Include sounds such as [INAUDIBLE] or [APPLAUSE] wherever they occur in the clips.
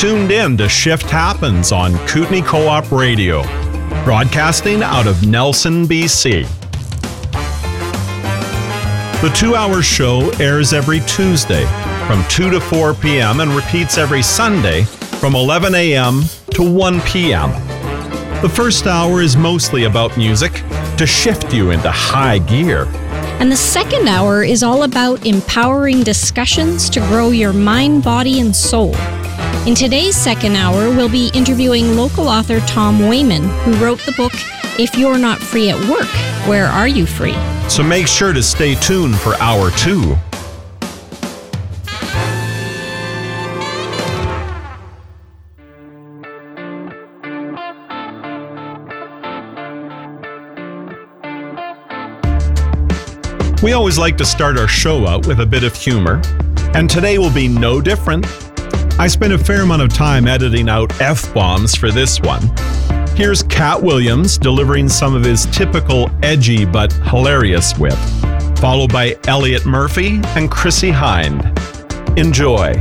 tuned in to Shift Happens on Kootenay Co op Radio, broadcasting out of Nelson, BC. The two hour show airs every Tuesday from 2 to 4 p.m. and repeats every Sunday from 11 a.m. to 1 p.m. The first hour is mostly about music to shift you into high gear. And the second hour is all about empowering discussions to grow your mind, body, and soul. In today's second hour, we'll be interviewing local author Tom Wayman, who wrote the book If You're Not Free at Work, Where Are You Free? So make sure to stay tuned for hour two. We always like to start our show out with a bit of humor, and today will be no different. I spent a fair amount of time editing out F bombs for this one. Here's Katt Williams delivering some of his typical edgy but hilarious wit, followed by Elliot Murphy and Chrissie Hynde. Enjoy.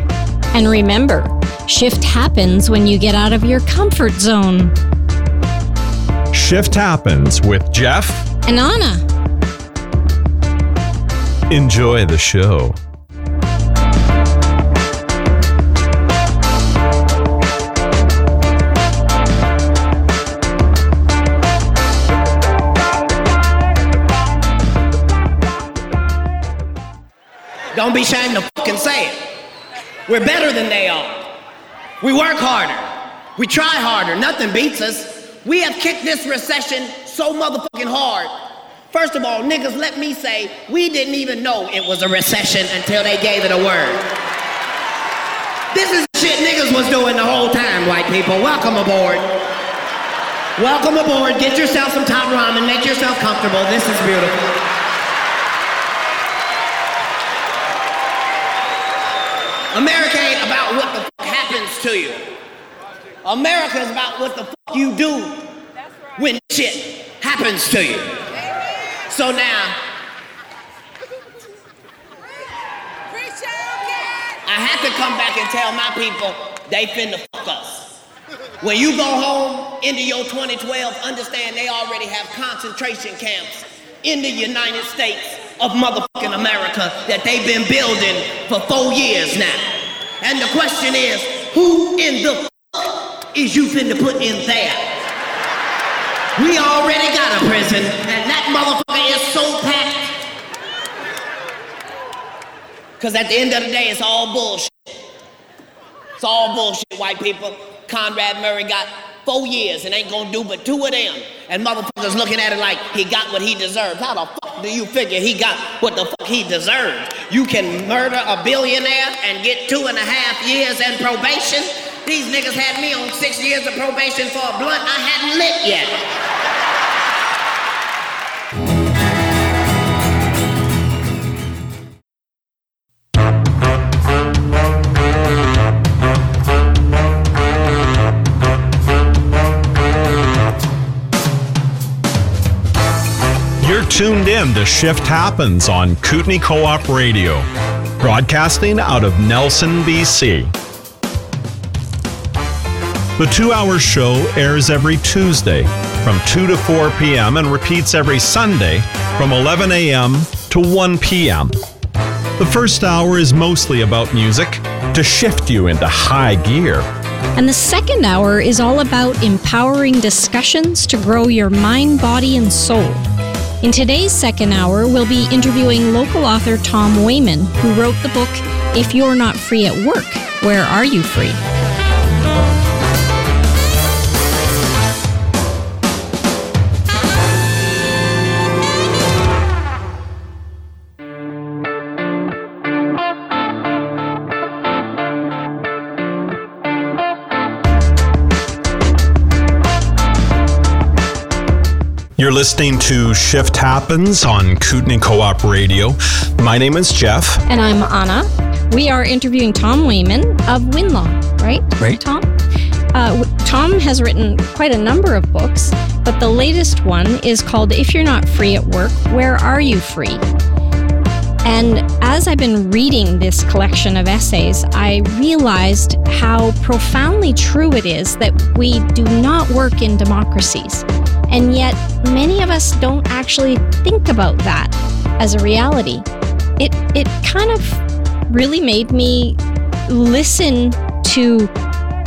And remember, shift happens when you get out of your comfort zone. Shift happens with Jeff and Anna. Enjoy the show. Don't be ashamed to fucking say it. We're better than they are. We work harder. We try harder. Nothing beats us. We have kicked this recession so motherfucking hard. First of all, niggas, let me say, we didn't even know it was a recession until they gave it a word. This is shit niggas was doing the whole time, white people. Welcome aboard. Welcome aboard. Get yourself some top ramen. Make yourself comfortable. This is beautiful. America ain't about what the fuck happens to you. America is about what the fuck you do when shit happens to you. So now, I have to come back and tell my people they finna fuck us. When you go home into your 2012, understand they already have concentration camps in the United States of motherfucking America that they've been building for four years now. And the question is, who in the fuck is you finna put in there? We already got a prison, and that motherfucker is so packed. Cause at the end of the day, it's all bullshit. It's all bullshit, white people. Conrad Murray got four years and ain't gonna do but two of them. And motherfuckers looking at it like he got what he deserved. How the fuck do you figure he got what the fuck he deserved? You can murder a billionaire and get two and a half years and probation? These niggas had me on six years of probation for a blunt I hadn't lit yet. Tuned in to Shift Happens on Kootenay Co op Radio, broadcasting out of Nelson, BC. The two hour show airs every Tuesday from 2 to 4 p.m. and repeats every Sunday from 11 a.m. to 1 p.m. The first hour is mostly about music to shift you into high gear. And the second hour is all about empowering discussions to grow your mind, body, and soul. In today's second hour, we'll be interviewing local author Tom Wayman, who wrote the book If You're Not Free at Work, Where Are You Free? You're listening to Shift Happens on Kootenay Co op Radio. My name is Jeff. And I'm Anna. We are interviewing Tom Wayman of Winlaw, right? Right. Tom? Uh, Tom has written quite a number of books, but the latest one is called If You're Not Free at Work, Where Are You Free? And as I've been reading this collection of essays, I realized how profoundly true it is that we do not work in democracies. And yet, many of us don't actually think about that as a reality. It, it kind of really made me listen to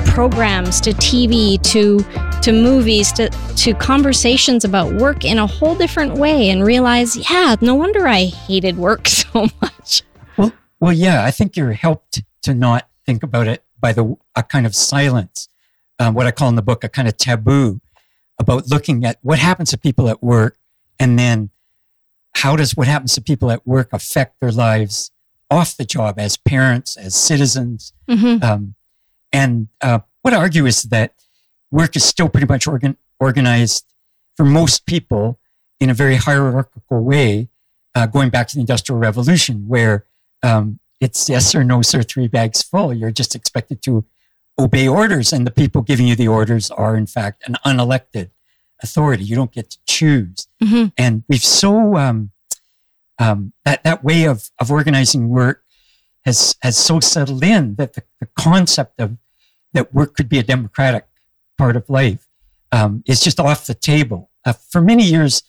programs, to TV, to to movies, to to conversations about work in a whole different way and realize, yeah, no wonder I hated work [LAUGHS] so much. Well, well, yeah, I think you're helped to not think about it by the a kind of silence, um, what I call in the book a kind of taboo about looking at what happens to people at work and then how does what happens to people at work affect their lives off the job as parents, as citizens. Mm-hmm. Um, and uh, what I argue is that work is still pretty much organ- organized for most people in a very hierarchical way, uh, going back to the Industrial Revolution, where um, it's yes or no, sir, three bags full. You're just expected to obey orders, and the people giving you the orders are, in fact, an unelected authority. You don't get to choose. Mm-hmm. And we've so um, um, that that way of of organizing work has has so settled in that the, the concept of that work could be a democratic part of life um, is just off the table. Uh, for many years,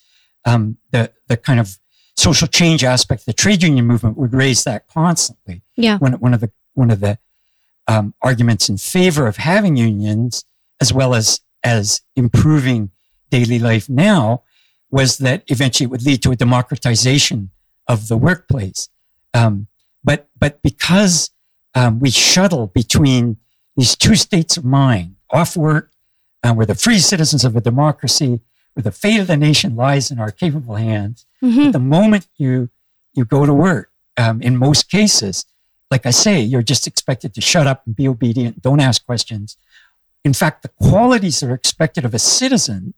um, the the kind of social change aspect, the trade union movement would raise that constantly. Yeah. One one of the one of the um, arguments in favor of having unions, as well as as improving daily life now, was that eventually it would lead to a democratization of the workplace. Um, but but because um, we shuttle between these two states of mind, off work, and we're the free citizens of a democracy, where the fate of the nation lies in our capable hands. Mm-hmm. the moment you you go to work, um, in most cases, like I say, you're just expected to shut up and be obedient, don't ask questions. In fact, the qualities that are expected of a citizen,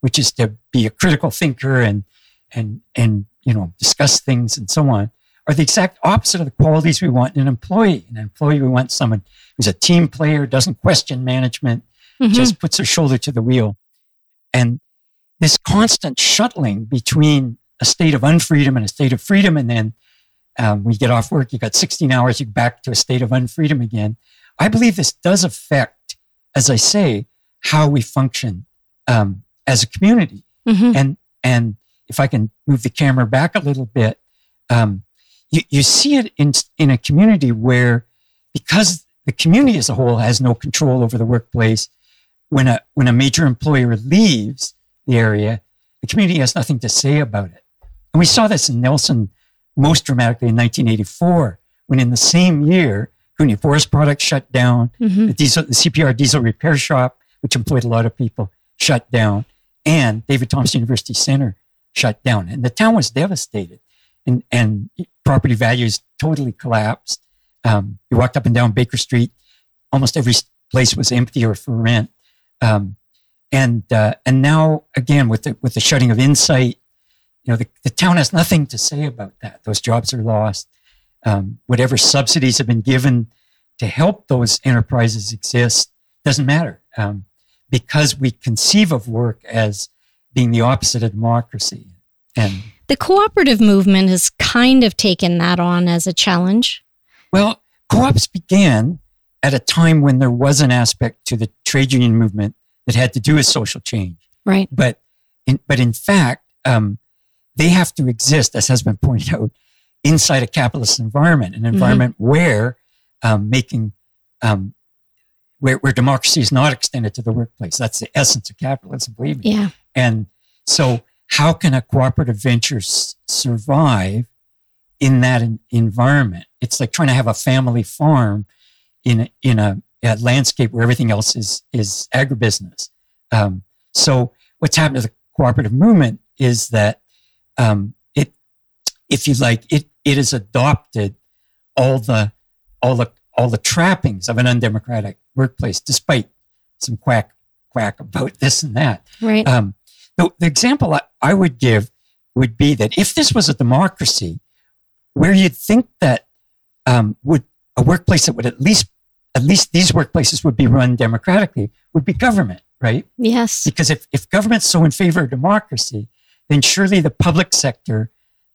which is to be a critical thinker and and and you know discuss things and so on, are the exact opposite of the qualities we want in an employee. An employee, we want someone who's a team player, doesn't question management, mm-hmm. just puts their shoulder to the wheel. And this constant shuttling between a state of unfreedom and a state of freedom, and then um, when you get off work, you got 16 hours, you are back to a state of unfreedom again. I believe this does affect, as I say, how we function um, as a community. Mm-hmm. And and if I can move the camera back a little bit, um, you, you see it in in a community where because the community as a whole has no control over the workplace, when a when a major employer leaves the area, the community has nothing to say about it. And we saw this in Nelson most dramatically in 1984, when in the same year, Cunha Forest Products shut down, mm-hmm. the, diesel, the CPR diesel repair shop, which employed a lot of people, shut down, and David Thompson University Center shut down. And the town was devastated, and, and property values totally collapsed. Um, you walked up and down Baker Street, almost every place was empty or for rent. Um, and uh, and now again with the with the shutting of Insight, you know the, the town has nothing to say about that. Those jobs are lost. Um, whatever subsidies have been given to help those enterprises exist doesn't matter um, because we conceive of work as being the opposite of democracy. And the cooperative movement has kind of taken that on as a challenge. Well, co-ops began at a time when there was an aspect to the trade union movement that had to do with social change. Right. But in, but in fact, um, they have to exist, as has been pointed out, inside a capitalist environment, an environment mm-hmm. where um, making um, where, where democracy is not extended to the workplace. That's the essence of capitalism, believe me. Yeah. And so, how can a cooperative venture s- survive in that environment? It's like trying to have a family farm in a, in a, a landscape where everything else is is agribusiness. Um, so, what's happened to the cooperative movement is that um, it, if you like, it it has adopted all the all the all the trappings of an undemocratic workplace, despite some quack quack about this and that. Right. Um, the, the example I, I would give would be that if this was a democracy, where you'd think that um, would a workplace that would at least at least these workplaces would be run democratically would be government, right? Yes. Because if, if government's so in favor of democracy, then surely the public sector,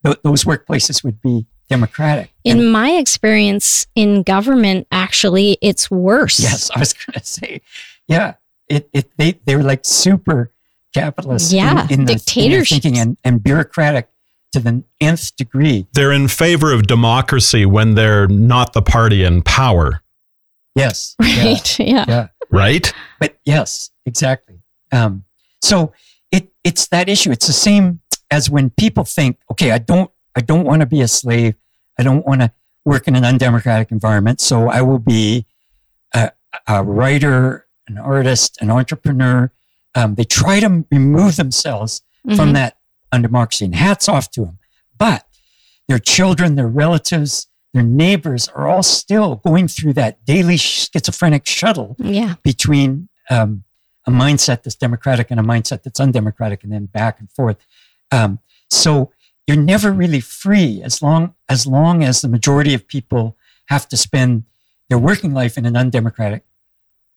th- those workplaces would be democratic. In And- my experience in government, actually, it's worse. yes, I was going to say, yeah, it, it they they were like super capitalists. Yeah, in, in their dictatorships. thinking and, and bureaucratic to the nth degree. They're in favor of democracy when they're not the party in power, Yes, yeah, [LAUGHS] Right. Yeah. yeah. right? but yes, exactly. Um, so it it's that issue. It's the same as when people think, okay, I don't I don't want to be a slave. I don't want to work in an undemocratic environment. So I will be a, a writer, an artist, an entrepreneur. Um, they try to remove themselves from Mhm. that undemocracy, and hats off to them. But their children, their relatives, their neighbors are all still going through that daily schizophrenic shuttle Yeah. between um, a mindset that's democratic and a mindset that's undemocratic, and then back and forth. Um, so you're never really free as long as long as the majority of people have to spend their working life in an undemocratic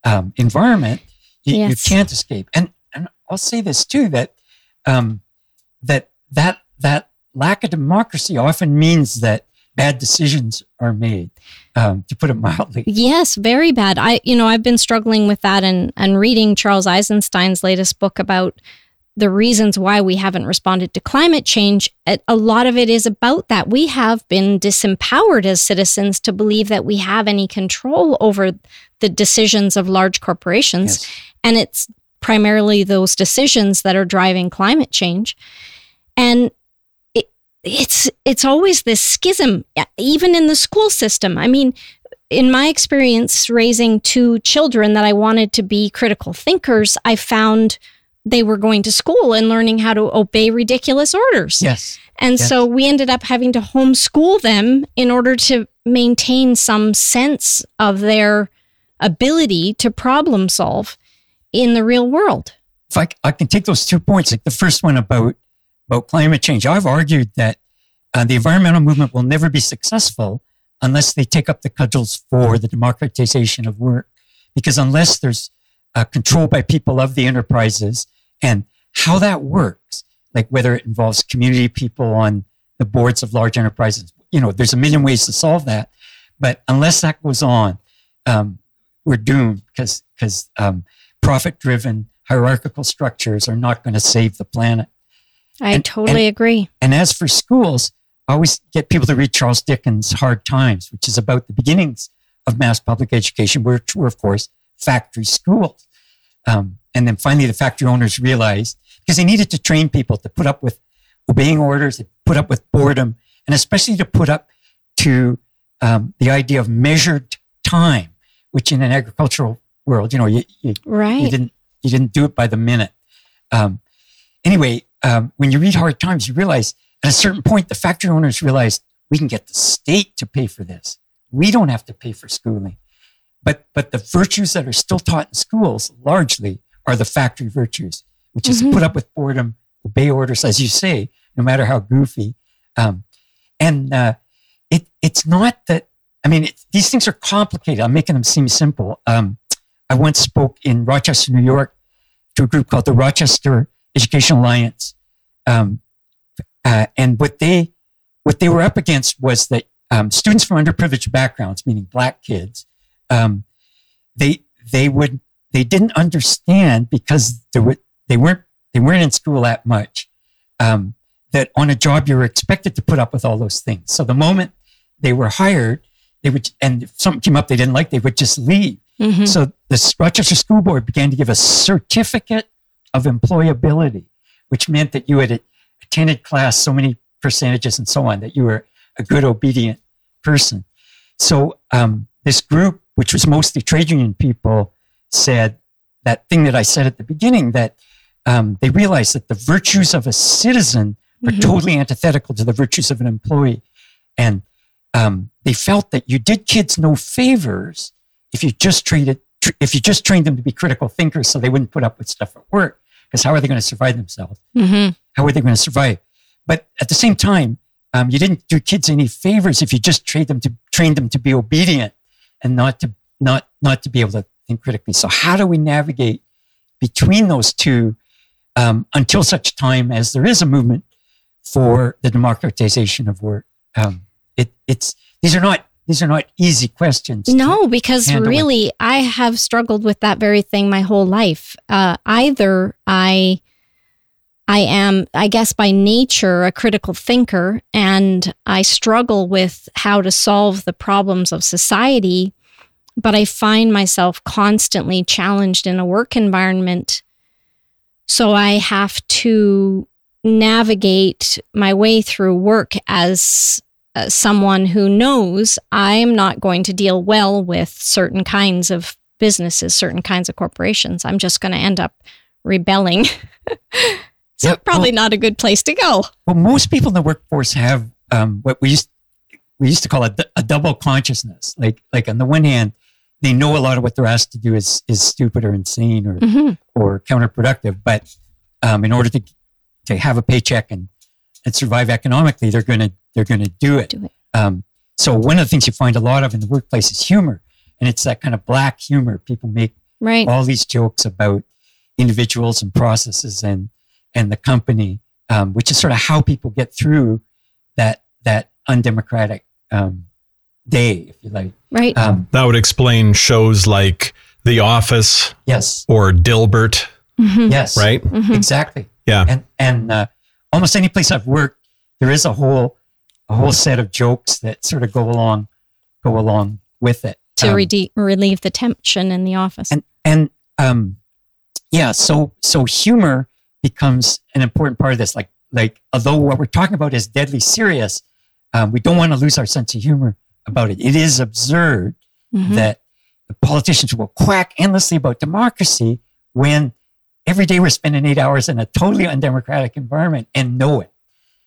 um, environment. You, you can't escape. And and I'll say this too that um, that that that lack of democracy often means that bad decisions are made. Um, to put it [LAUGHS] mildly. Yes, very bad. I, you know, I've been struggling with that and and reading Charles Eisenstein's latest book about the reasons why we haven't responded to climate change. A lot of it is about that. We have been disempowered as citizens to believe that we have any control over the decisions of large corporations, Yes. and it's primarily those decisions that are driving climate change. And it's it's always this schism, even in the school system. I mean, in my experience raising two children that I wanted to be critical thinkers, I found they were going to school and learning how to obey ridiculous orders. Yes. And Yes. so we ended up having to homeschool them in order to maintain some sense of their ability to problem solve in the real world. if I, I can take those two points, like the first one about about climate change, I've argued that uh, the environmental movement will never be successful unless they take up the cudgels for the democratization of work, because unless there's uh, control by people of the enterprises and how that works, like whether it involves community people on the boards of large enterprises, you know, there's a million ways to solve that, but unless that goes on, um, we're doomed because because um, profit driven hierarchical structures are not going to save the planet. I And- totally agree. And as for schools, I always get people to read Charles Dickens' Hard Times, which is about the beginnings of mass public education, which were, of course, factory schools. Um, and then finally, the factory owners realized because they needed to train people to put up with obeying orders, to put up with boredom, and especially to put up to um, the idea of measured time, which in an agricultural world, you know, you, you Right. you didn't you didn't do it by the minute. Um, anyway, um, when you read Hard Times, you realize at a certain point the factory owners realized we can get the state to pay for this. We don't have to pay for schooling. But but the virtues that are still taught in schools largely are the factory virtues, which is Mhm. put up with boredom, obey orders, as you say, no matter how goofy. Um, and uh, it it's not that. I mean, it, these things are complicated. I'm making them seem simple. Um, I once spoke in Rochester, New York, to a group called the Rochester Education Alliance, um, uh, and what they what they were up against was that um, students from underprivileged backgrounds, meaning black kids, um, they they would they didn't understand because there were they weren't they weren't in school that much um, that on a job you were expected to put up with all those things. So the moment they were hired, they would and if something came up they didn't like, they would just leave. Mhm. So the Rochester School Board began to give a certificate of employability, which meant that you had attended class so many percentages and so on, that you were a good, obedient person. So um, this group, which was mostly trade union people, said that thing that I said at the beginning that um, they realized that the virtues of a citizen are Mhm. totally antithetical to the virtues of an employee. And um, they felt that you did kids no favors if you just treated tr- if you just trained them to be critical thinkers so they wouldn't put up with stuff at work because how are they going to survive themselves? Mhm. how are they going to survive? But at the same time um, you didn't do kids any favors if you just trained them to train them to be obedient and not to not not to be able to think critically. So how do we navigate between those two um, until such time as there is a movement for the democratization of work? Um, it, it's these are not these are not easy questions. No, because really, I have struggled with that very thing my whole life. Uh, either I, I am, I guess, by nature, a critical thinker, and I struggle with how to solve the problems of society, but I find myself constantly challenged in a work environment. So I have to navigate my way through work as uh, someone who knows I'm not going to deal well with certain kinds of businesses, certain kinds of corporations. I'm just going to end up rebelling. [LAUGHS] so Yeah, probably well- not a good place to go. Well, most people in the workforce have um, what we used we used to call a double consciousness. Like like on the one hand, they know a lot of what they're asked to do is is stupid or insane or hmm or counterproductive. But um, in order to to have a paycheck and and survive economically, they're gonna they're gonna do it. Do it. Um, so one of the things you find a lot of in the workplace is humor, and it's that kind of black humor. People make Right. all these jokes about individuals and processes and and the company, um, which is sort of how people get through that that undemocratic um, day, if you like. Right. Um, That would explain shows like The Office yes, or Dilbert, Mhm. yes, right? Mhm. exactly. Yeah. and and uh, almost any place I've worked, there is a whole a whole set of jokes that sort of go along go along with it To Um, rede- relieve the tension in the office. and and um yeah so so humor becomes an important part of this like like although what we're talking about is deadly serious um, we don't want to lose our sense of humor about it it is absurd Mhm. that the politicians will quack endlessly about democracy when every day we're spending eight hours in a totally undemocratic environment and know it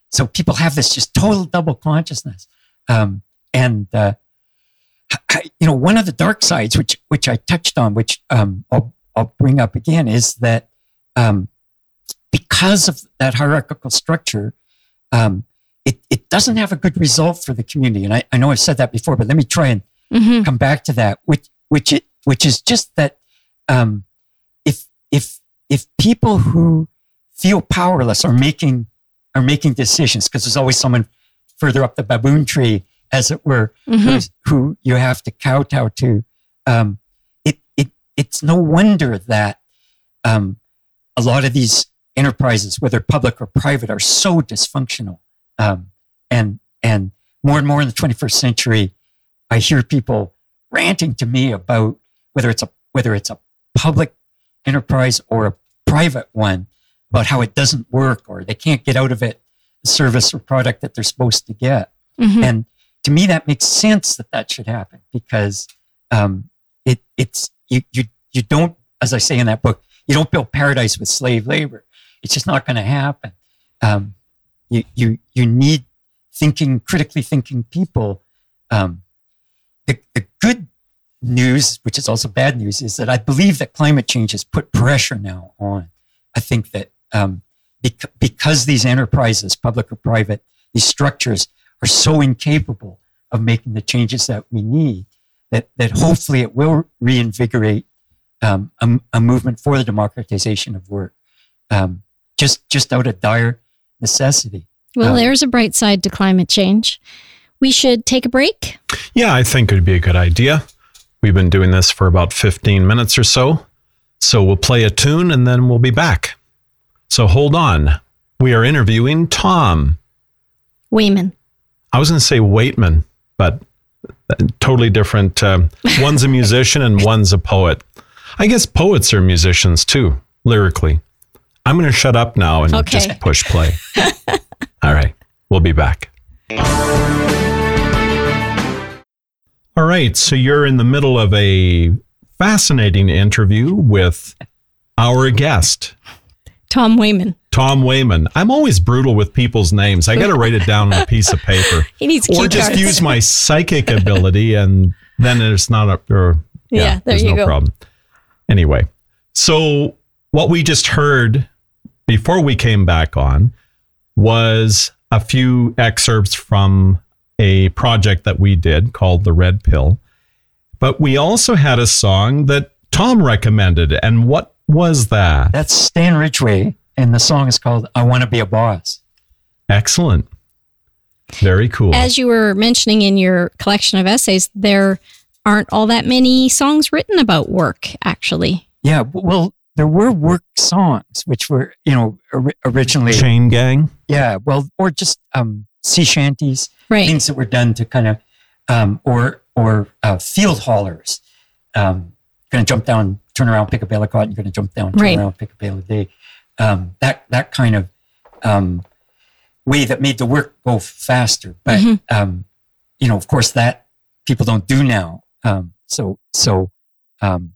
so people have this just total double consciousness um, and uh, I- you know, one of the dark sides, which which I touched on, which um, I'll I'll bring up again, is that um, because of that hierarchical structure, um, it it doesn't have a good result for the community. And I, I know I've said that before, but let me try and Mhm. come back to that, which which it which is just that um, if if if people who feel powerless are making are making decisions, because there's always someone further up the baboon tree, as it were, Mhm. who you have to kowtow to. Um, it, it, it's no wonder that um, a lot of these enterprises, whether public or private, are so dysfunctional. Um, and, and more and more in the 21st century, I hear people ranting to me about whether it's a, whether it's a public enterprise or a private one, about how it doesn't work or they can't get out of it the service or product that they're supposed to get. Mhm. And to me, that makes sense that that should happen because um, it it's you you you don't, as I say in that book, you don't build paradise with slave labor. It's just not going to happen. Um, you you you need thinking, critically thinking people. Um, the the good news, which is also bad news, is that I believe that climate change has put pressure now on. I think that um, bec- because these enterprises, public or private, these structures are so incapable of making the changes that we need, that, that hopefully it will reinvigorate um, a, a movement for the democratization of work, um, just, just out of dire necessity. Well, Um, there's a bright side to climate change. We should take a break. Yeah, I think it would be a good idea. We've been doing this for about 15 minutes or so. So we'll play a tune and then we'll be back. So hold on. We are interviewing Tom. Wayman. I was going to say Waitman, but totally different. Uh, [LAUGHS] one's a musician and one's a poet. I guess poets are musicians too, lyrically. I'm going to shut up now and Okay. just push play. [LAUGHS] All right. We'll be back. All right. So you're in the middle of a fascinating interview with our guest, Tom Wayman. Tom Wayman. I'm always brutal with people's names. I got to write it down on a piece of paper [LAUGHS] He needs or just cards. use my [LAUGHS] psychic ability and then it's not a or yeah, Yeah, there there's you no go. problem anyway so what we just heard before we came back on was a few excerpts from a project that we did called the red pill but we also had a song that tom recommended and what was that That's Stan Ridgway, and the song is called I Want to Be a Boss. excellent Very cool. As you were mentioning in your collection of essays, there aren't all that many songs written about work, actually. Yeah, well, there were work songs, which were, you know, or- originally. Chain Gang. Yeah, well, or just um, sea shanties, Right. things that were done to kind of, um, or or uh, field hollers. Um, going to jump down, turn around, pick a bale of cotton. You're going to jump down, turn Right. around, pick a bale a day. Um, that that kind of um, way that made the work go faster. But Mhm. um, you know, of course, that people don't do now. Um, so so, um,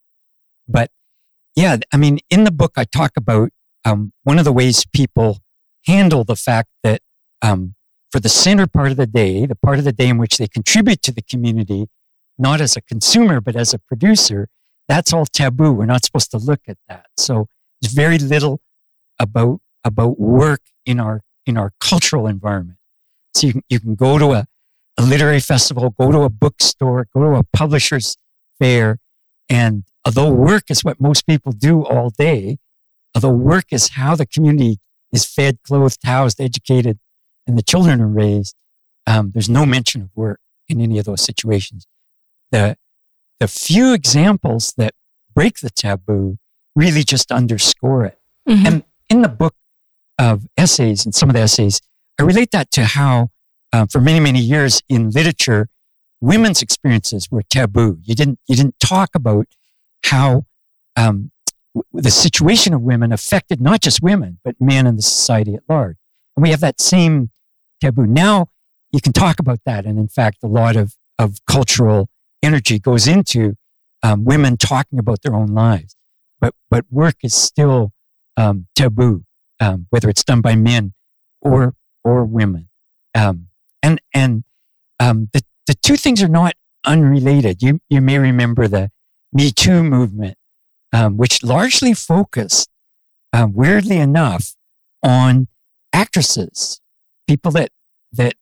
but yeah, I mean, in the book, I talk about um, one of the ways people handle the fact that um, for the center part of the day, the part of the day in which they contribute to the community, not as a consumer, but as a producer, that's all taboo. We're not supposed to look at that. So there's very little about, about work in our, in our cultural environment. So you can, you can go to a, a literary festival, go to a bookstore, go to a publisher's fair. And although work is what most people do all day, although work is how the community is fed, clothed, housed, educated, and the children are raised, um, there's no mention of work in any of those situations. The, the few examples that break the taboo really just underscore it. Mhm. And in the book of essays and some of the essays, I relate that to how, uh, for many, many years in literature, women's experiences were taboo. You didn't, you didn't talk about how um, the situation of women affected not just women, but men and the society at large. And we have that same taboo. Now you can talk about that. And in fact, a lot of, of cultural energy goes into um, women talking about their own lives. But, but work is still um, taboo, um, whether it's done by men or, or women. Um, and and um, the, the two things are not unrelated. You, you may remember the Me Too movement, um, which largely focused, um, weirdly enough, on actresses, people that, that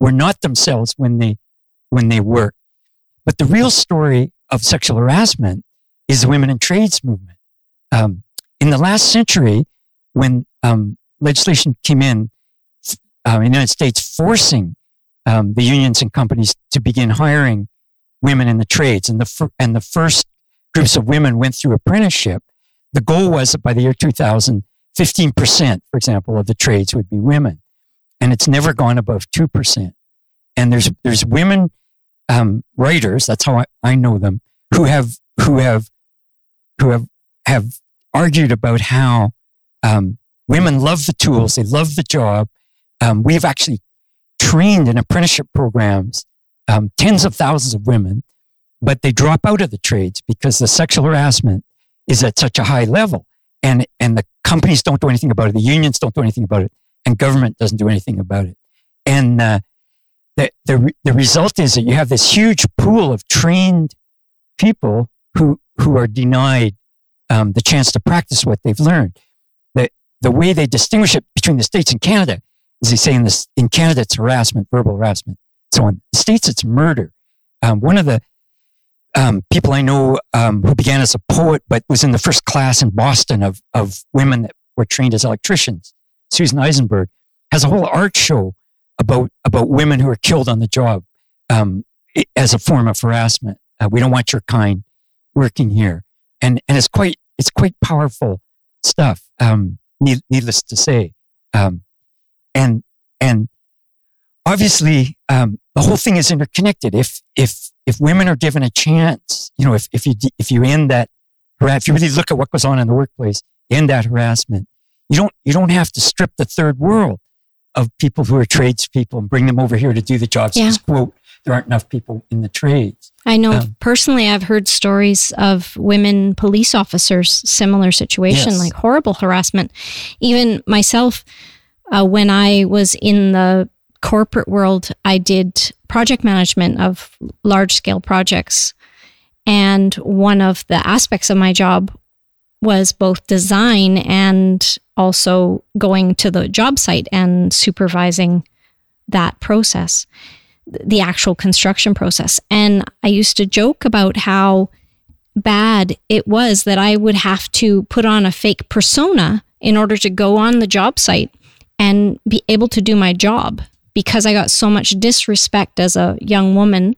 were not themselves when they, when they worked. But the real story of sexual harassment is the women in trades movement. Um, in the last century, when um, legislation came in uh, in the United States forcing um, the unions and companies to begin hiring women in the trades, and the fir- and the first groups of women went through apprenticeship. The goal was that by the year 2000, 15%, for example, of the trades would be women, and it's never gone above two percent. And there's there's women um, writers. That's how I, I know them who have who have who have have argued about how um, women love the tools, they love the job. Um, we've actually trained in apprenticeship programs um, tens of thousands of women, but they drop out of the trades because the sexual harassment is at such a high level, and and the companies don't do anything about it, the unions don't do anything about it, and government doesn't do anything about it, and uh, the the the result is that you have this huge pool of trained people who who are denied um, the chance to practice what they've learned. The the way they distinguish it between the states and Canada is they say in this in Canada it's harassment, verbal harassment. So in the states it's murder. Um, one of the um, people I know um, who began as a poet but was in the first class in Boston of of women that were trained as electricians, Susan Eisenberg, has a whole art show about about women who are killed on the job um, as a form of harassment. Uh, we don't want your kind working here, and and it's quite it's quite powerful stuff. Um, need, needless to say, um, and and obviously um, the whole thing is interconnected. If if if women are given a chance, you know, if if you if you end that, if you really look at what goes on in the workplace, end that harassment. You don't you don't have to strip the third world of people who are tradespeople and bring them over here to do the jobs. Yeah. Because, quote, there aren't enough people in the trades. I know Um, personally, I've heard stories of women police officers, similar situation, Yes. like horrible harassment. Even myself, uh, when I was in the corporate world, I did project management of large scale projects. And one of the aspects of my job was both design and also going to the job site and supervising that process the actual construction process. And I used to joke about how bad it was that I would have to put on a fake persona in order to go on the job site and be able to do my job because I got so much disrespect as a young woman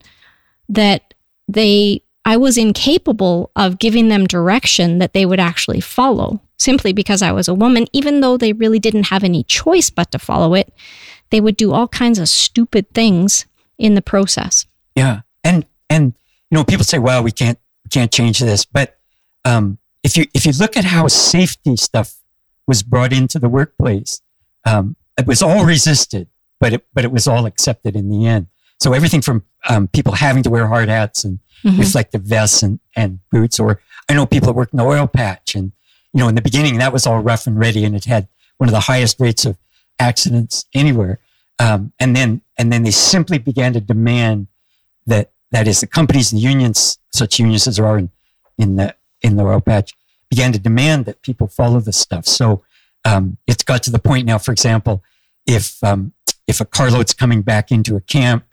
that they I was incapable of giving them direction that they would actually follow simply because I was a woman, even though they really didn't have any choice but to follow it. They would do all kinds of stupid things in the process. Yeah. And, and, you know, people say, well, we can't, we can't change this. But, um, if you, if you look at how safety stuff was brought into the workplace, um, it was all resisted, but it, but it was all accepted in the end. So everything from um, people having to wear hard hats and mm-hmm. reflective vests and, and boots, or I know people that work in the oil patch, and you know in the beginning that was all rough and ready, and it had one of the highest rates of accidents anywhere. Um, and then and then they simply began to demand that that is the companies and the unions, such unions as there are in, in the in the oil patch, began to demand that people follow this stuff. So um, it's got to the point now, for example, if um, if a carload's coming back into a camp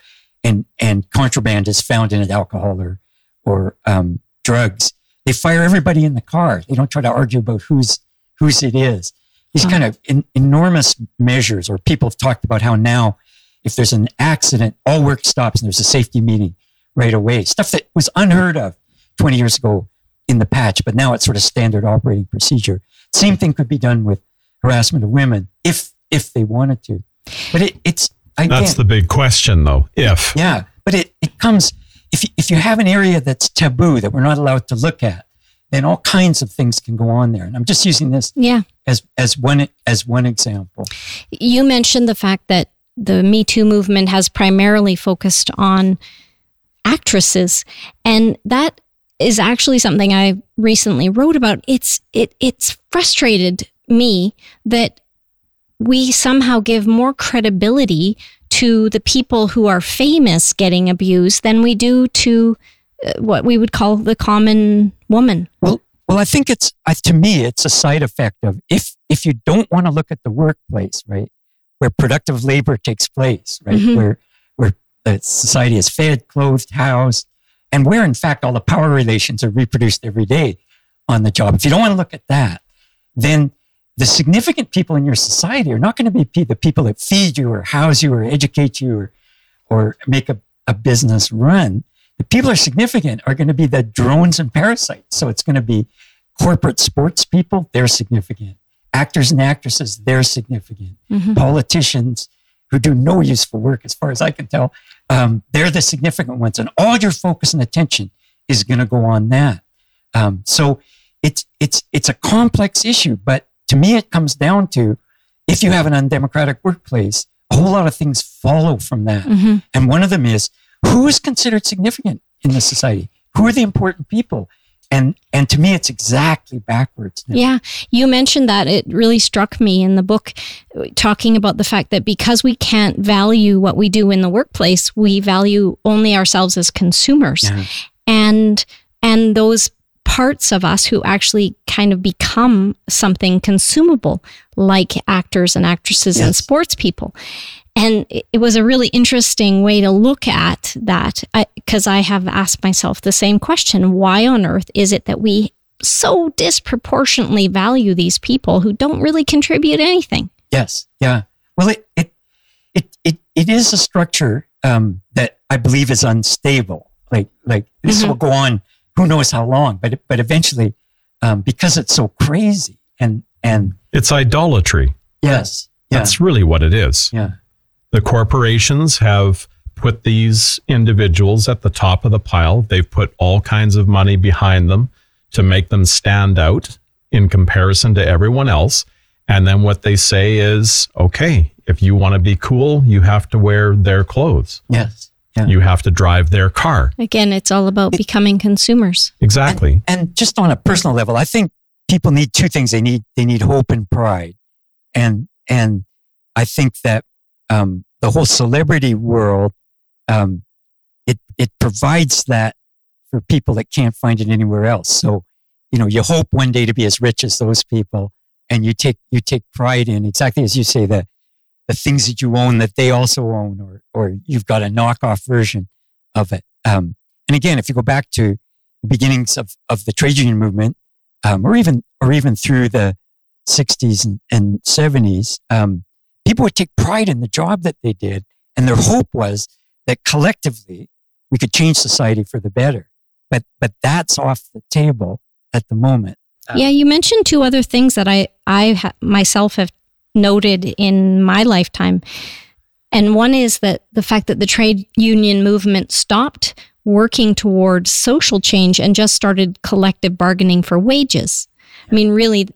and and contraband is found in it, alcohol or or um, drugs, they fire everybody in the car. They don't try to argue about whose whose it is. These kind of in, enormous measures, or people have talked about how now, if there's an accident, all work stops and there's a safety meeting right away. Stuff that was unheard of 20 years ago in the patch, but now it's sort of standard operating procedure. Same thing could be done with harassment of women if if they wanted to. But it, it's that's the big question, though. If yeah, but it it comes if you, if you have an area that's taboo that we're not allowed to look at, then all kinds of things can go on there. And I'm just using this yeah as as one as one example. You mentioned the fact that the Me Too movement has primarily focused on actresses, and that is actually something I recently wrote about. It's it it's frustrated me that we somehow give more credibility to the people who are famous getting abused than we do to uh, what we would call the common woman. Well, well, I think it's uh, to me it's a side effect of if if you don't want to look at the workplace, right, where productive labor takes place, right, mm-hmm. where where society is fed, clothed, housed, and where in fact all the power relations are reproduced every day on the job. If you don't want to look at that, then the significant people in your society are not going to be the people that feed you or house you or educate you or, or make a, a business run. The people are significant are going to be the drones and parasites. So it's going to be corporate sports people, they're significant. Actors and actresses, they're significant. Mm-hmm. Politicians who do no useful work, as far as I can tell, um, they're the significant ones. And all your focus and attention is going to go on that. Um, so it's, it's, it's a complex issue, but to me, it comes down to if you have an undemocratic workplace, a whole lot of things follow from that. Mm-hmm. And one of them is who is considered significant in the society? Who are the important people? And, and to me, it's exactly backwards. Now. Yeah. You mentioned that. It really struck me in the book, talking about the fact that because we can't value what we do in the workplace, we value only ourselves as consumers. Yeah. And, and those parts of us who actually kind of become something consumable, like actors and actresses yes. and sports people. And it was a really interesting way to look at that because I, I have asked myself the same question why on earth is it that we so disproportionately value these people who don't really contribute anything? Yes. Yeah. Well, it, it, it, it, it is a structure um, that I believe is unstable. Like, like this mm-hmm. will go on who knows how long, but but eventually, um, because it's so crazy and and it's idolatry. Yes, yeah. that's really what it is. Yeah, the corporations have put these individuals at the top of the pile. They've put all kinds of money behind them to make them stand out in comparison to everyone else. And then what they say is, okay, if you want to be cool, you have to wear their clothes. Yes. Yeah. You have to drive their car. Again, it's all about it, becoming consumers. Exactly. And, and, just on a personal level, I think people need two things. They need they need hope and pride, and and I think that um, the whole celebrity world um, it it provides that for people that can't find it anywhere else. So you know, you hope one day to be as rich as those people, and you take you take pride in exactly as you say that the things that you own that they also own, or or you've got a knockoff version of it. Um, and again, if you go back to the beginnings of, of the trade union movement, um, or even or even through the 60s and, and 70s, um, people would take pride in the job that they did, and their hope was that collectively we could change society for the better. But but that's off the table at the moment. Uh, yeah, you mentioned two other things that I I ha- myself have noted in my lifetime. And one is that the fact that the trade union movement stopped working towards social change and just started collective bargaining for wages. I mean, really,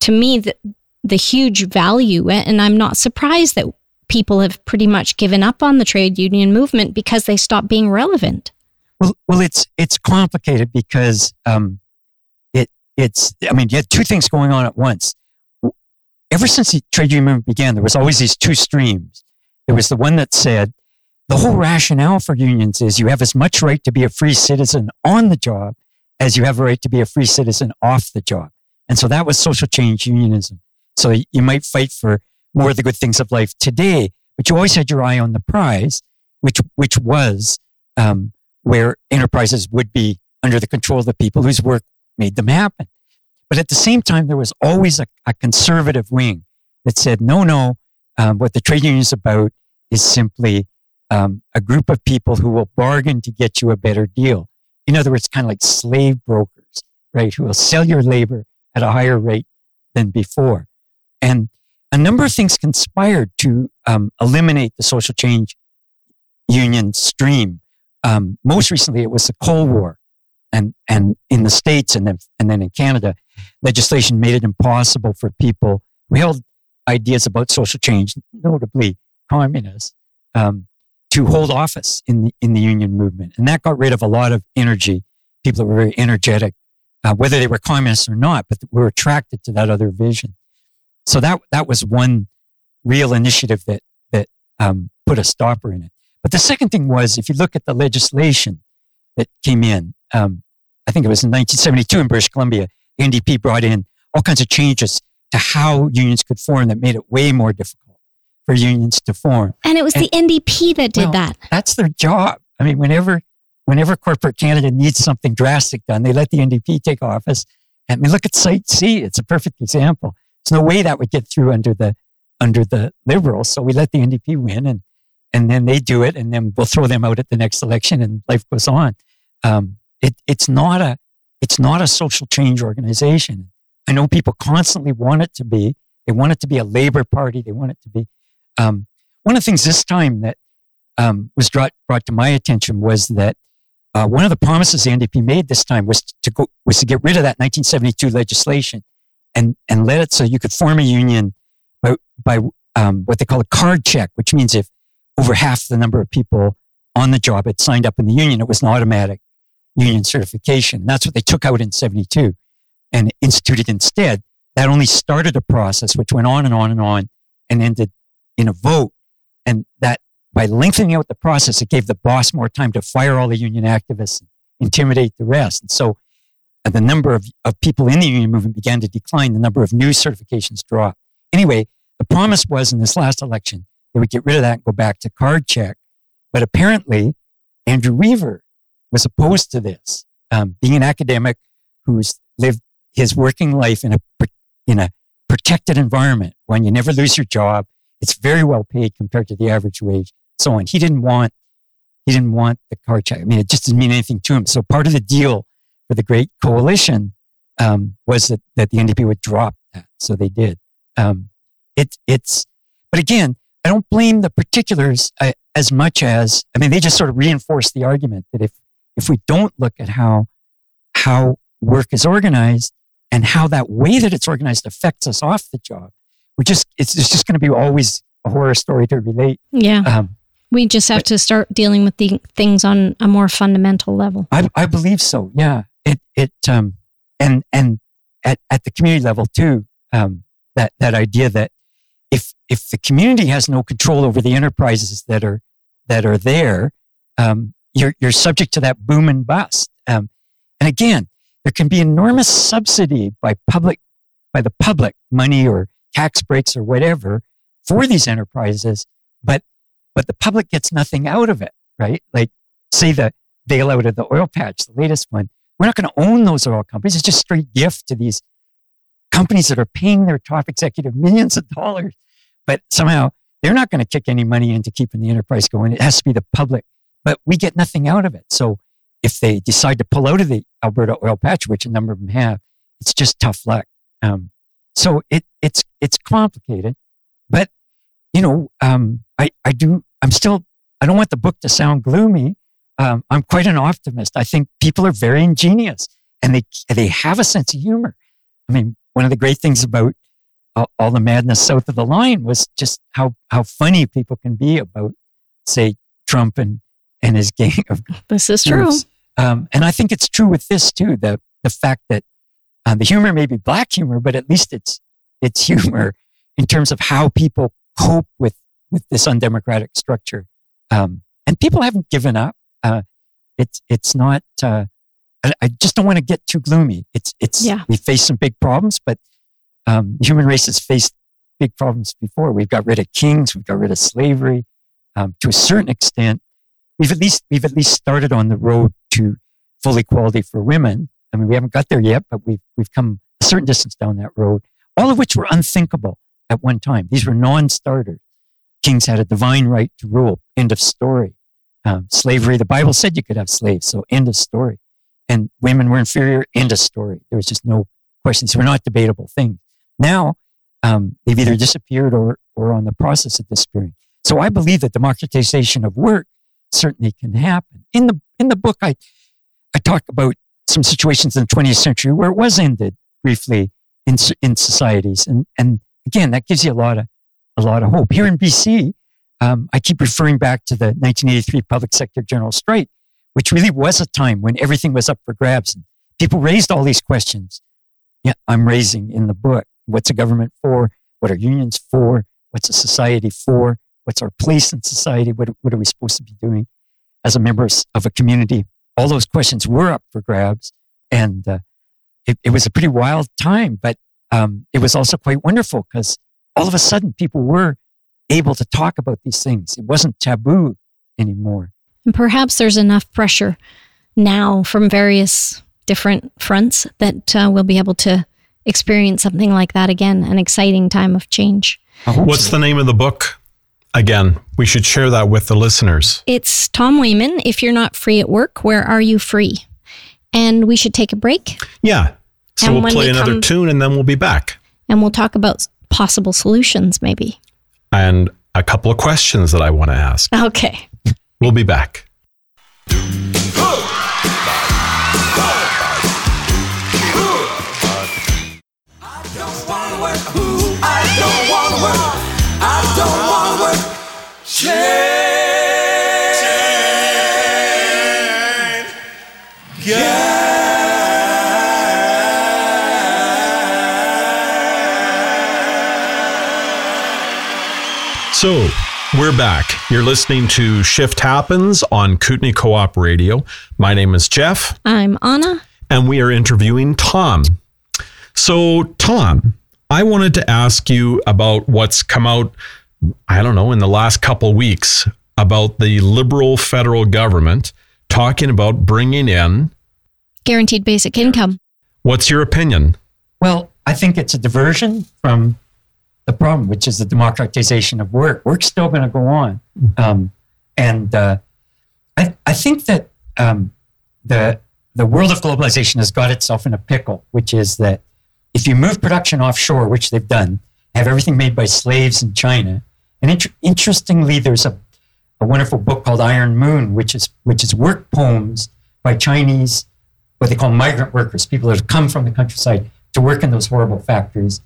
to me, the, the huge value, and I'm not surprised that people have pretty much given up on the trade union movement because they stopped being relevant. Well, well, it's it's complicated because um, it it's. I mean, you had two things going on at once. Ever since the trade union movement began, there was always these two streams. There was the one that said the whole rationale for unions is you have as much right to be a free citizen on the job as you have a right to be a free citizen off the job. And so that was social change unionism. So you might fight for more of the good things of life today, but you always had your eye on the prize, which, which was, um, where enterprises would be under the control of the people whose work made them happen. But at the same time, there was always a, a conservative wing that said, no, no, um, what the trade union is about is simply um, a group of people who will bargain to get you a better deal. In other words, kind of like slave brokers, right? Who will sell your labor at a higher rate than before. And a number of things conspired to um, eliminate the social change union stream. Um, most recently, it was the Cold War. And, and in the States and then, and then in Canada, legislation made it impossible for people who held ideas about social change, notably communists, um, to hold office in the, in the union movement. And that got rid of a lot of energy, people that were very energetic, uh, whether they were communists or not, but were attracted to that other vision. So that, that was one real initiative that, that um, put a stopper in it. But the second thing was, if you look at the legislation that came in, um, I think it was in 1972 in British Columbia, the NDP brought in all kinds of changes to how unions could form that made it way more difficult for unions to form. And it was and, the NDP that did well, that. That's their job. I mean, whenever whenever corporate Canada needs something drastic done, they let the NDP take office. I mean, look at Site C; it's a perfect example. There's no way that would get through under the under the Liberals, so we let the NDP win, and and then they do it, and then we'll throw them out at the next election, and life goes on. Um, it, it's not a it's not a social change organization. I know people constantly want it to be. They want it to be a labor party. They want it to be um, one of the things this time that um, was brought, brought to my attention was that uh, one of the promises the NDP made this time was to go was to get rid of that 1972 legislation and and let it so you could form a union by by um, what they call a card check, which means if over half the number of people on the job had signed up in the union, it was an automatic union certification. And that's what they took out in 72 and instituted instead. That only started a process which went on and on and on and ended in a vote. And that by lengthening out the process, it gave the boss more time to fire all the union activists and intimidate the rest. And so uh, the number of, of people in the union movement began to decline. The number of new certifications dropped. Anyway, the promise was in this last election, they would get rid of that and go back to card check. But apparently, Andrew Weaver was opposed to this, um, being an academic who's lived his working life in a, in a protected environment when you never lose your job, it's very well paid compared to the average wage. So on. He didn't want he didn't want the card check. I mean, it just didn't mean anything to him. So part of the deal for the Great Coalition um, was that, that the NDP would drop that. So they did. Um, it, it's, but again, I don't blame the particulars uh, as much as, I mean, they just sort of reinforce the argument that if, if we don't look at how, how work is organized and how that way that it's organized affects us off the job, we're just it's, it's just going to be always a horror story to relate. Yeah. Um, we just have but, to start dealing with the things on a more fundamental level. I, I believe so. Yeah. It it um and and at, at the community level too. Um, that that idea that if if the community has no control over the enterprises that are that are there, um, you're you're subject to that boom and bust. Um, and again, there can be enormous subsidy by public by the public money or tax breaks or whatever for these enterprises, but but the public gets nothing out of it, right? Like say the bailout of the oil patch, the latest one. We're not going to own those oil companies. It's just straight gift to these companies that are paying their top executive millions of dollars, but somehow they're not going to kick any money into keeping the enterprise going. It has to be the public, but we get nothing out of it. So if they decide to pull out of the Alberta oil patch, which a number of them have, it's just tough luck. Um, so it, it's, it's complicated, but you know, um, I, I do, I'm still, I don't want the book to sound gloomy. Um, I'm quite an optimist. I think people are very ingenious and they, they have a sense of humor. I mean, one of the great things about all, all the madness south of the line was just how, how funny people can be about, say, Trump and, and his gang of. [LAUGHS] This is true. Um, and I think it's true with this too. The, the fact that uh, the humor may be black humor, but at least it's, it's humor in terms of how people cope with, with this undemocratic structure. Um, and people haven't given up. Uh, it's, it's not, uh, I, I just don't want to get too gloomy. It's, it's, Yeah. we face some big problems, but um, the human race has faced big problems before. We've got rid of kings, we've got rid of slavery. Um, to a certain extent, we've at least we've at least started on the road to full equality for women. I mean, we haven't got there yet, but we've we've come a certain distance down that road. All of which were unthinkable at one time. These were non-starters. Kings had a divine right to rule. End of story. Um, slavery. The Bible said you could have slaves, so end of story. And women were inferior. End of story. There was just no questions. These were not debatable things. Now um, they've either disappeared or or on the process of disappearing. So I believe that democratization of work certainly can happen. In the in the book, I I talk about some situations in the 20th century where it was ended briefly in in societies, and and again that gives you a lot of a lot of hope. Here in BC, um, I keep referring back to the 1983 public sector general strike, which really was a time when everything was up for grabs and people raised all these questions. Yeah, I'm raising in the book. What's a government for? What are unions for? What's a society for? What's our place in society? What, what are we supposed to be doing as a member of a community? All those questions were up for grabs. And uh, it, it was a pretty wild time, but um, it was also quite wonderful because all of a sudden people were able to talk about these things. It wasn't taboo anymore. And perhaps there's enough pressure now from various different fronts that uh, we'll be able to experience something like that again, an exciting time of change. What's so. the name of the book? Again, we should share that with the listeners. It's Tom Wayman. If you're not free at work, where are you free? And we should take a break Yeah. So And we'll play we another come- tune and then we'll be back. and we'll talk about possible solutions, maybe. And a couple of questions that I want to ask. Okay. We'll be back. So we're back. You're listening to Shift Happens on Kootenay Co-op Radio. My name is Jeff, I'm Anna. and we are interviewing Tom. So, Tom, I wanted to ask you about what's come out, I don't know, in the last couple weeks about the liberal federal government talking about bringing in. Guaranteed basic income. What's your opinion? Well, I think it's a diversion from the problem, which is the democratization of work. Work's still going to go on. Um, and uh, I, I think that um, the, the world of globalization has got itself in a pickle, which is that if you move production offshore, which they've done, have everything made by slaves in China, and inter- interestingly, there's a, a wonderful book called Iron Moon, which is, which is work poems by Chinese what they call migrant workers, people that have come from the countryside to work in those horrible factories,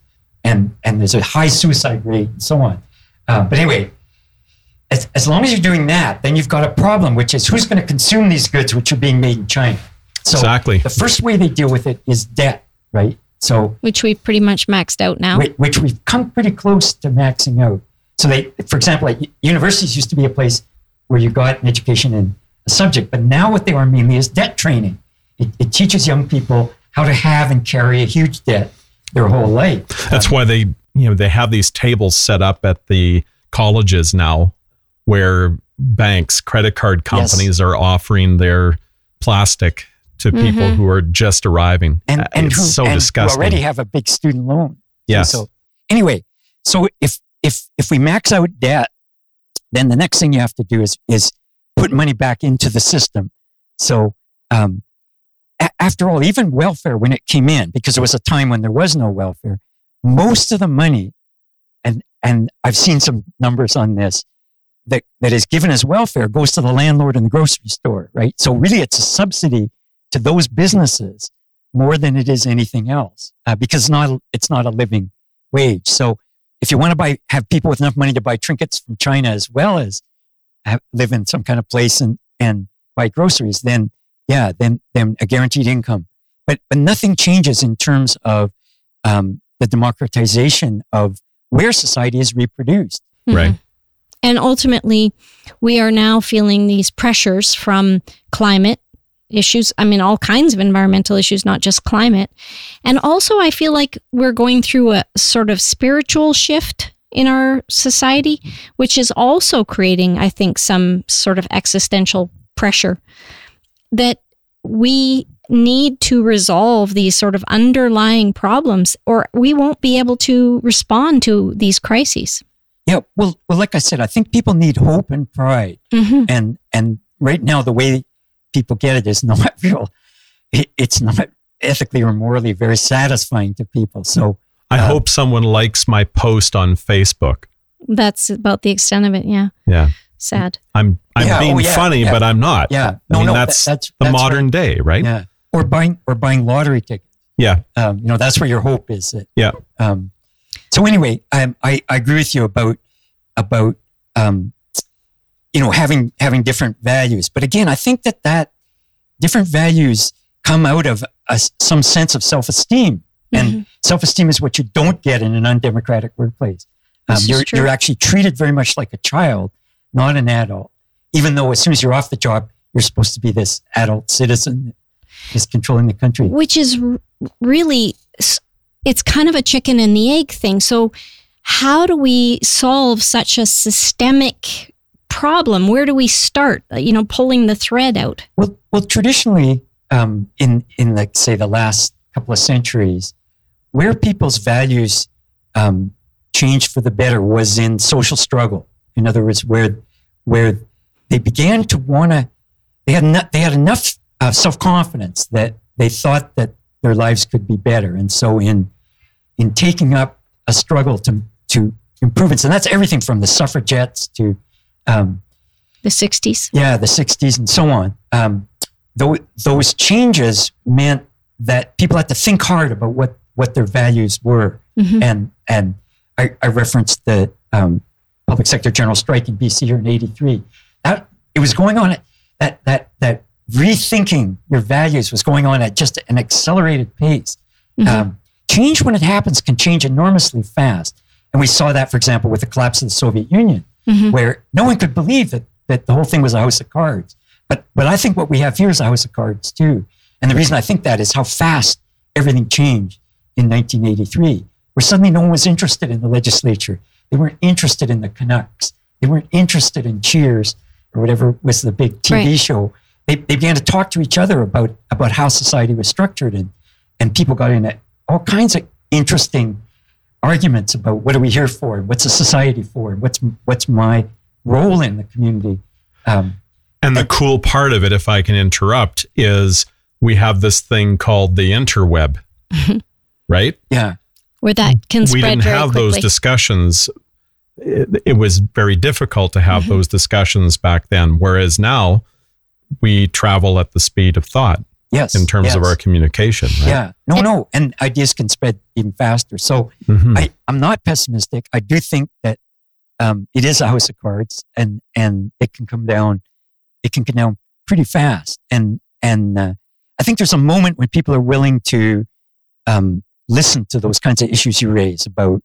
and and there's a high suicide rate and so on. Uh, but anyway, as, as long as you're doing that, then you've got a problem, which is who's going to consume these goods which are being made in China. So Exactly. the first way they deal with it is debt, right? So which we've pretty much maxed out now. whi- which we've come pretty close to maxing out. So they, for example, like universities used to be a place where you got an education in a subject, but now what they are mainly is debt training. It, it teaches young people how to have and carry a huge debt their whole life. That's why they, you know, they have these tables set up at the colleges now where banks, credit card Yes. companies are offering their plastic to people who are just arriving. and and it's who, so and who disgusting. already have a big student loan. Yes. So anyway, so if if if we max out debt, then the next thing you have to do is is put money back into the system. So um, after all, even welfare when it came in, because there was a time when there was no welfare, most of the money, and and I've seen some numbers on this, that that is given as welfare goes to the landlord and the grocery store, right? So really, it's a subsidy to those businesses more than it is anything else, uh, because it's not it's not a living wage. So if you want to buy have people with enough money to buy trinkets from China as well as have, live in some kind of place and and buy groceries, then yeah, then then a guaranteed income. But but nothing changes in terms of um, the democratization of where society is reproduced. Right. And ultimately, we are now feeling these pressures from climate issues. I mean, all kinds of environmental issues, not just climate. And also, I feel like we're going through a sort of spiritual shift in our society, which is also creating, I think, some sort of existential pressure that we need to resolve these sort of underlying problems, or we won't be able to respond to these crises. Yeah, well, well, like I said, I think people need hope and pride, Mm-hmm. and and right now the way people get it is [LAUGHS] not real. It, it's not ethically or morally very satisfying to people. So I Uh, hope someone likes my post on Facebook. That's about the extent of it. Yeah. Yeah. Sad. I'm I'm Yeah, being oh, yeah, funny, yeah. but I'm not. yeah, I no, mean, no, that- that's, that's the that's modern right. day, right? Yeah, or buying or buying lottery tickets. Yeah. Um, you know, that's where your hope is. That, Yeah. Um, so anyway, um, I I agree with you about about um, you know having having different values, but again, I think that that different values come out of a s some sense of self esteem, and Mhm. self esteem is what you don't get in an undemocratic workplace. Um, This is you're true. you're actually treated very much like a child, not an adult. Even though as soon as you're off the job, you're supposed to be this adult citizen that is controlling the country. Which is r- really, it's kind of a chicken and the egg thing. So, how do we solve such a systemic problem? Where do we start? Uh, You know, pulling the thread out. Well, well, traditionally, um, in in like say the last couple of centuries, where people's values um, changed for the better was in social struggle. In other words, where where they began to want to, they had not, they had enough uh, self confidence that they thought that their lives could be better, and so in in taking up a struggle to to improvements, and that's everything from the suffragettes to um, The 60s. yeah, the 60s and so on. Um, tho- those changes meant that people had to think hard about what, what their values were. Mhm. And, and I, I referenced the um, public sector general strike in BC here in 83. That, it was going on at that, that, that rethinking your values was going on at just an accelerated pace. Um, change when it happens can change enormously fast. And we saw that, for example, with the collapse of the Soviet Union where no one could believe that, that the whole thing was a house of cards. But, but I think what we have here is a house of cards too. And the reason I think that is how fast everything changed in 1983, where suddenly no one was interested in the legislature. They weren't interested in the Canucks. They weren't interested in Cheers or whatever was the big TV Right. show. They, they began to talk to each other about, about how society was structured and, and people got into all kinds of interesting arguments about what are we here for, what's a society for, what's what's my role in the community. Um, And the cool part of it, if I can interrupt, is we have this thing called the interweb, [LAUGHS] right? yeah, Where that can spread. we didn't very have quickly. those discussions. It, it was very difficult to have those discussions back then. Whereas now we travel at the speed of thought yes, in terms of our communication. Right? yeah, no, no, and ideas can spread even faster. So Mhm. I, I'm not pessimistic. I do think that um, it is a house of cards, and and it can come down, it can come down pretty fast. And and uh, I think there's a moment when people are willing to um, listen to those kinds of issues you raise about,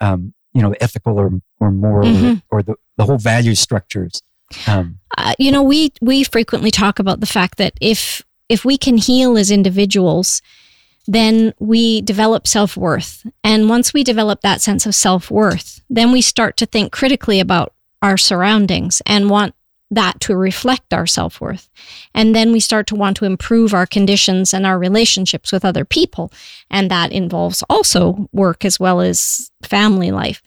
um, you know, ethical or or moral Mhm. or, or the the whole value structures. Um, uh, you know we we frequently talk about the fact that if if we can heal as individuals then we develop self-worth and once we develop that sense of self-worth then we start to think critically about our surroundings and want that to reflect our self-worth. And then we start to want to improve our conditions and our relationships with other people. And that involves also work as well as family life.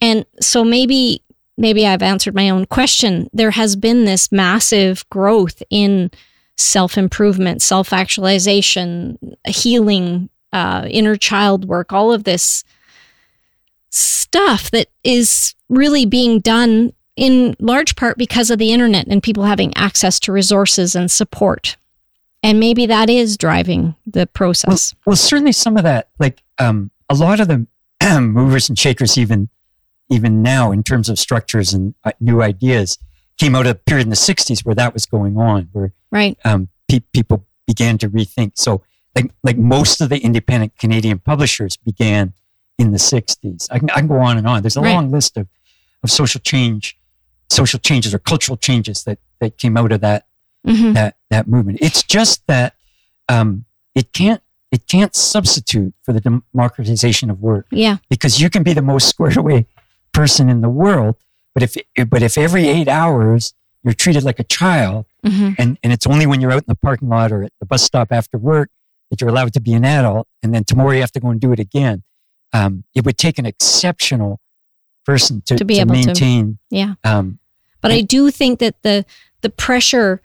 And so maybe maybe I've answered my own question. There has been this massive growth in self improvement, self actualization, healing, uh, inner child work, all of this stuff that is really being done in large part because of the internet and people having access to resources and support. And maybe that is driving the Well, process. well, certainly some of that, like um, a lot of the [CLEARS THROAT] movers and shakers, even even now in terms of structures and uh, new ideas, came out of a period in the '60s where that was going on, where right. um, pe- people began to rethink. So, like like most of the independent Canadian publishers began in the '60s. I can, I can go on and on. There's a Right. long list of of social change, social changes or cultural changes that that came out of that hmm that that movement. It's just that um, it can't it can't substitute for the democratization of work Yeah. because you can be the most [LAUGHS] squared away person in the world, but if but if every eight hours you're treated like a child, hmm and and it's only when you're out in the parking lot or at the bus stop after work that you're allowed to be an adult, and then tomorrow you have to go and do it again. Um, it would take an exceptional person to, To be able to- maintain. Yeah. Um, But I do think that the the pressure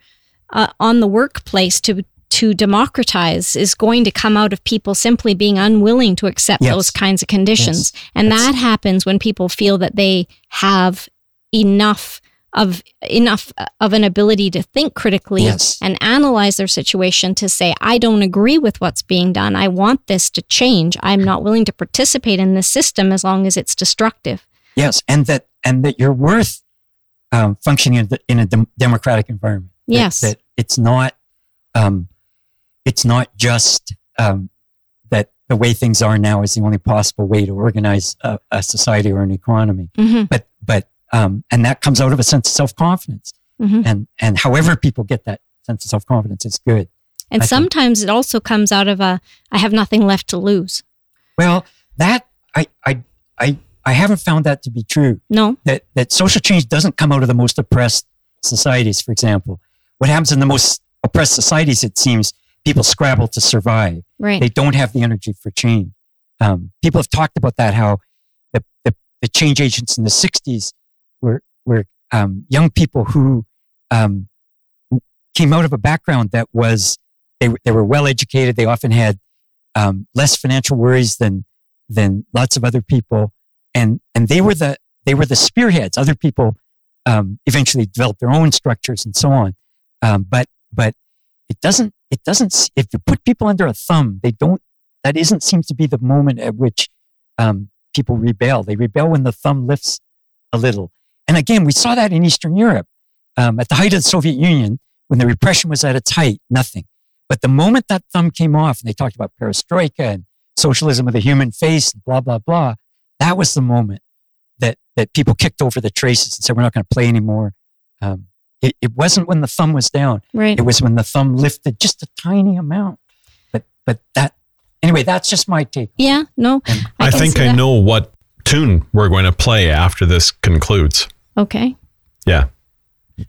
uh, on the workplace to to democratize is going to come out of people simply being unwilling to accept Yes. those kinds of conditions. And That's- that happens when people feel that they have enough of enough of an ability to think critically Yes. and analyze their situation to say I don't agree with what's being done. I want this to change. I'm not willing to participate in this system as long as it's destructive. Yes, and that and that you're worth um, functioning in, the, in a dem- democratic environment. That- Yes. that, it's not um, it's not just um, that the way things are now is the only possible way to organize a, a society or an economy. hmm But but um, and that comes out of a sense of self confidence, hmm and and however people get that sense of self confidence is good. And I think- sometimes it also comes out of a I have nothing left to lose. Well, that I I I I haven't found that to be true. No. that that social change doesn't come out of the most oppressed societies. For example, what happens in the most oppressed societies? It seems people scrabble to survive. Right. They don't have the energy for change. Um, people have talked about that. How the the, the change agents in the '60s were were um, young people who um, came out of a background that was they were- they were well educated. They often had um, less financial worries than than lots of other people, and and they were the they were the spearheads. Other people um, eventually developed their own structures and so on. Um, but but it doesn't it doesn't if you put people under a thumb, they don't. That isn't seems to be the moment at which um, people rebel. They rebel when the thumb lifts a little. And again, we saw that in Eastern Europe um, at the height of the Soviet Union when the repression was at its height. Nothing. But the moment that thumb came off, and they talked about perestroika and socialism with a human face, blah blah blah, that was the moment that that people kicked over the traces and said, "We're not going to play anymore." Um, it, it wasn't when the thumb was down; right. it was when the thumb lifted just a tiny amount. But but that anyway, that's just my take. Yeah. No. And I, can think I that. know what tune we're going to play after this concludes. Okay. Yeah.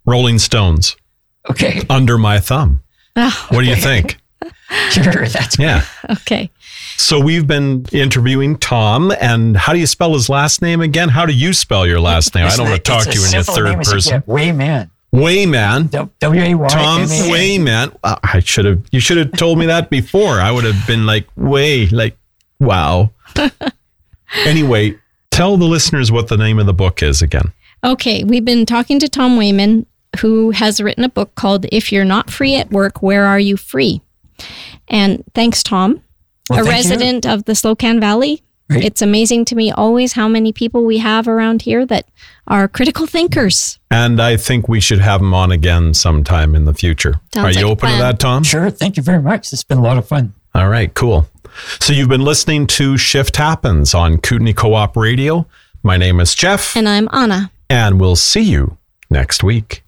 Rolling Stones, okay, Under My Thumb. Oh, What do you think? [LAUGHS] sure, that's Yeah. [LAUGHS] okay. So we've been interviewing Tom, and how do you spell his last name again? How do you spell your last name? I don't want to talk to you in your third person. Wayman. Wayman. W A Y. Tom Wayman. Uh, I should have. You should have told me that before. I would have been like, way, like, wow. [LAUGHS] anyway, tell the listeners what the name of the book is again. Okay. We've been talking to Tom Wayman, who has written a book called "If You're Not Free at Work, Where Are You Free?" And thanks, Tom, Well, a thank you. resident of the Slocan Valley. Right. It's amazing to me always how many people we have around here that are critical thinkers. And I think we should have him on again sometime in the future. Sounds Are you like open to that, Tom? Sure. Thank you very much. It's been a lot of fun. All right, cool. So you've been listening to Shift Happens on Kootenay Co-op Radio. My name is Jeff, And I'm Anna. and we'll see you next week.